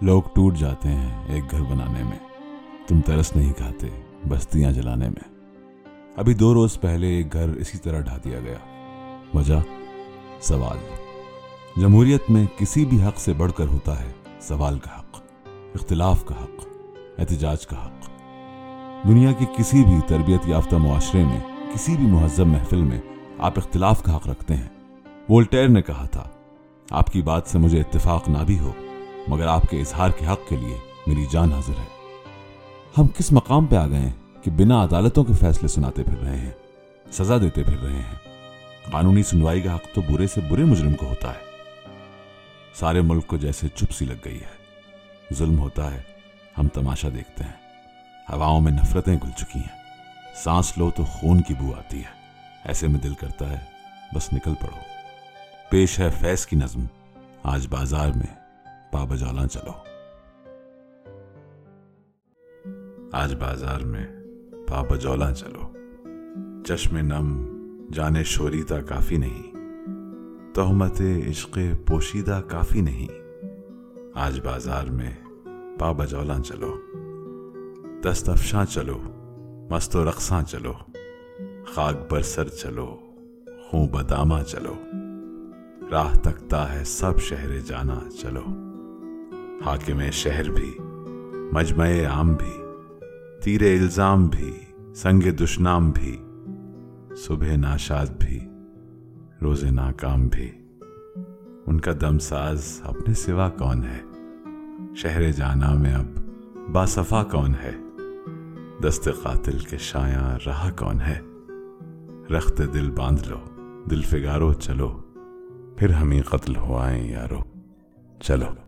لوگ ٹوٹ جاتے ہیں ایک گھر بنانے میں۔ تم ترس نہیں کھاتے، بستیاں جلانے میں۔ ابھی دو روز پہلے ایک گھر اسی طرح ڈھا دیا گیا۔ وجہ؟ سوال۔ جمہوریت میں کسی بھی حق سے بڑھ کر ہوتا ہے سوال کا حق، اختلاف کا حق، احتجاج کا حق۔ دنیا کے کسی بھی تربیت یافتہ معاشرے میں، کسی بھی مہذب محفل میں آپ اختلاف کا حق رکھتے ہیں۔ وولٹیر نے کہا تھا، آپ کی بات سے مجھے اتفاق نہ بھی ہو۔ مگر آپ کے اظہار کے حق کے لیے میری جان حاضر ہے۔ ہم کس مقام پہ آ گئے ہیں کہ بنا عدالتوں کے فیصلے سناتے پھر رہے ہیں، سزا دیتے پھر رہے ہیں؟ قانونی سنوائی کا حق تو برے سے برے مجرم کو ہوتا ہے۔ سارے ملک کو جیسے چپ سی لگ گئی ہے۔ ظلم ہوتا ہے، ہم تماشا دیکھتے ہیں۔ ہواؤں میں نفرتیں گل چکی ہیں۔ سانس لو تو خون کی بو آتی ہے۔ ایسے میں دل کرتا ہے، بس نکل پڑو۔ پیش ہے فیض کی نظم۔ آج بازار میں پا بجالا چلو۔ آج بازار میں پا بجولا چلو۔ چشم نم جانے شوریتا کافی نہیں۔ تہمت عشق پوشیدہ کافی نہیں۔ آج بازار میں پا بجولا چلو۔ دست افشاں چلو۔ مست و رقصاں چلو۔ خاک برسر چلو۔ خوں بدامہ چلو۔ راہ تکتا ہے سب شہر جانا چلو۔ حاکم شہر بھی، مجمع عام بھی، تیر الزام بھی، سنگ دشنام بھی، صبح ناشاد بھی، روز ناکام بھی۔ ان کا دم ساز اپنے سوا کون ہے؟ شہر جانا میں اب باصفا کون ہے؟ دست قاتل کے شایاں رہا کون ہے؟ رخت دل باندھ لو، دل فگارو چلو، پھر ہمیں قتل ہوائیں یارو، چلو۔